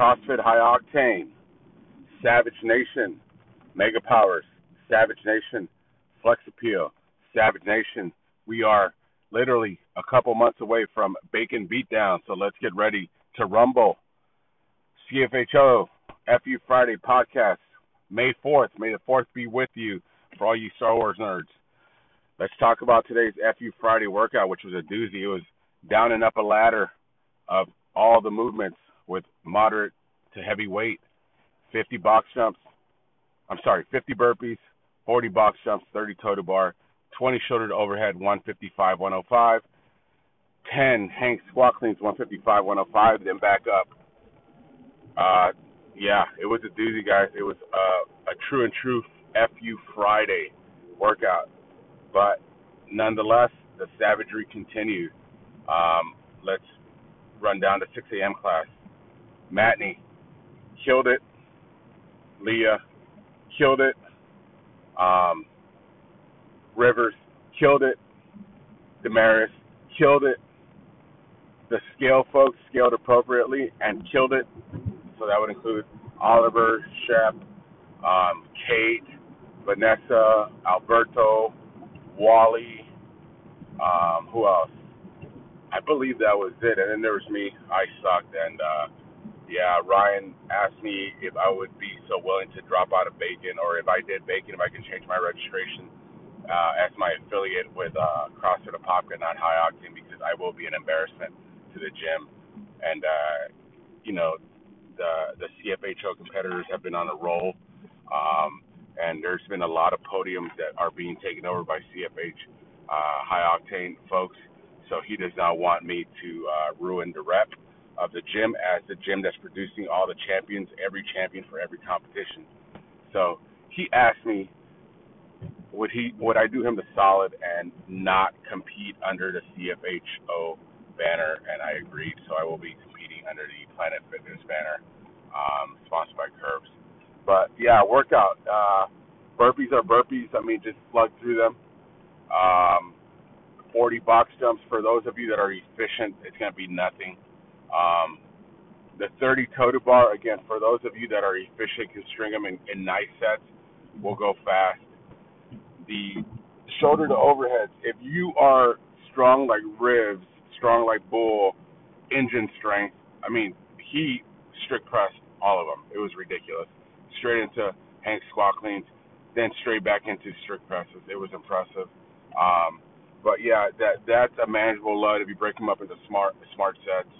CrossFit High Octane, Savage Nation, Mega Powers, Savage Nation, Flex Appeal, Savage Nation. We are literally a couple months away from Bacon Beatdown, so let's get ready to rumble. CFHO FU Friday podcast, May 4th. May the 4th be with you for all you Star Wars nerds. Let's talk about today's FU Friday workout, which was a doozy. It was down and up a ladder of all the movements with moderate to heavy weight 50 box jumps, I'm sorry, 50 burpees, 40 box jumps, 30 toe to bar, 20 shoulder to overhead, 155, 105, 10 hang squat cleans, 155, 105, then back up. Uh, yeah, it was a doozy, guys. It was uh, a true and true FU Friday workout. But nonetheless, the savagery continued. Um, let's run down to 6 a.m. class. Matney killed it. Leah killed it. Um, Rivers killed it. Damaris killed it. The scale folks scaled appropriately and killed it. So that would include Oliver, Shep, um, Kate, Vanessa, Alberto, Wally. Um, who else? I believe that was it. And then there was me. I sucked. And uh, yeah, Ryan asked me if I would be so willing to drop out of Bacon, or if I did Bacon, if I can change my registration uh, as my affiliate with uh, CrossFit Apopka, not High Octane, because I will be an embarrassment to the gym. And uh, you know, the the CFHO competitors have been on a roll. Um, and there's been a lot of podiums that are being taken over by CFH uh, high octane folks. So he does not want me to uh, ruin the rep of the gym as the gym that's producing all the champions, every champion for every competition. So he asked me, would he would I do him the solid and not compete under the CFHO banner? And I agreed. So I will be competing under the Planet Fitness banner, um, sponsored by Curves. But yeah, workout. Uh, burpees are burpees. I mean, just plug through them. Um, 40 box jumps for those of you that are efficient. It's going to be nothing. Um, the 30 toe to bar again for those of you that are efficient can string them in, in nice sets. We'll go fast. The shoulder to overheads. If you are strong like ribs, strong like bull, engine strength. I mean, he strict pressed all of them. It was ridiculous straight into hang squat cleans, then straight back into strict presses. It was impressive. Um, but yeah, that that's a manageable load if you break them up into smart smart sets,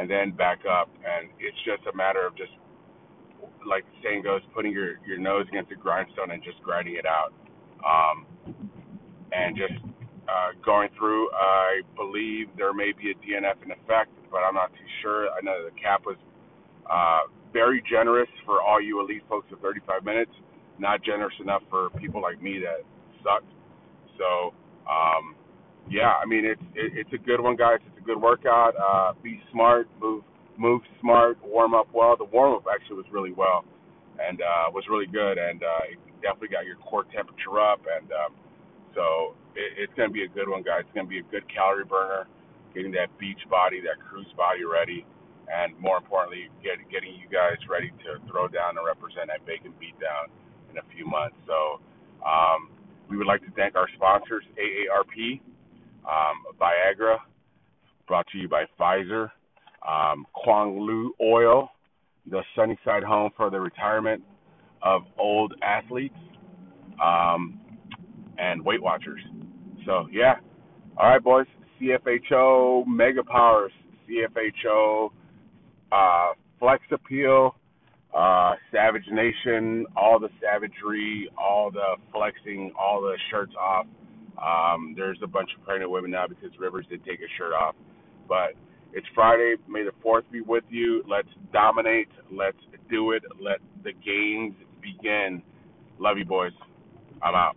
and then back up. And it's just a matter of just like the saying goes, putting your your nose against the grindstone and just grinding it out, um, and just uh, going through. I believe there may be a DNF in effect, but I'm not too sure. I know the cap was uh, very generous for all you elite folks of 35 minutes, not generous enough for people like me that suck. So, um, yeah, I mean it's it, it's a good one, guys. It's a good workout. Uh, be smart, move move smart, warm up well. The warm up actually was really well, and uh, was really good, and uh, definitely got your core temperature up, and um, so it, it's gonna be a good one, guys. It's gonna be a good calorie burner, getting that beach body, that cruise body ready and more importantly, get, getting you guys ready to throw down and represent at Bacon Beatdown in a few months. So um, we would like to thank our sponsors, AARP, um, Viagra, brought to you by Pfizer, um, Lu Oil, the Sunnyside Home for the retirement of old athletes, um, and Weight Watchers. So yeah, all right, boys. CFHO Mega Powers, CFHO uh, Flex Appeal, uh, Savage Nation, all the savagery, all the flexing, all the shirts off. Um, there's a bunch of pregnant women now because Rivers did take his shirt off. But it's Friday. May the 4th be with you. Let's dominate. Let's do it. Let the games begin. Love you, boys. I'm out.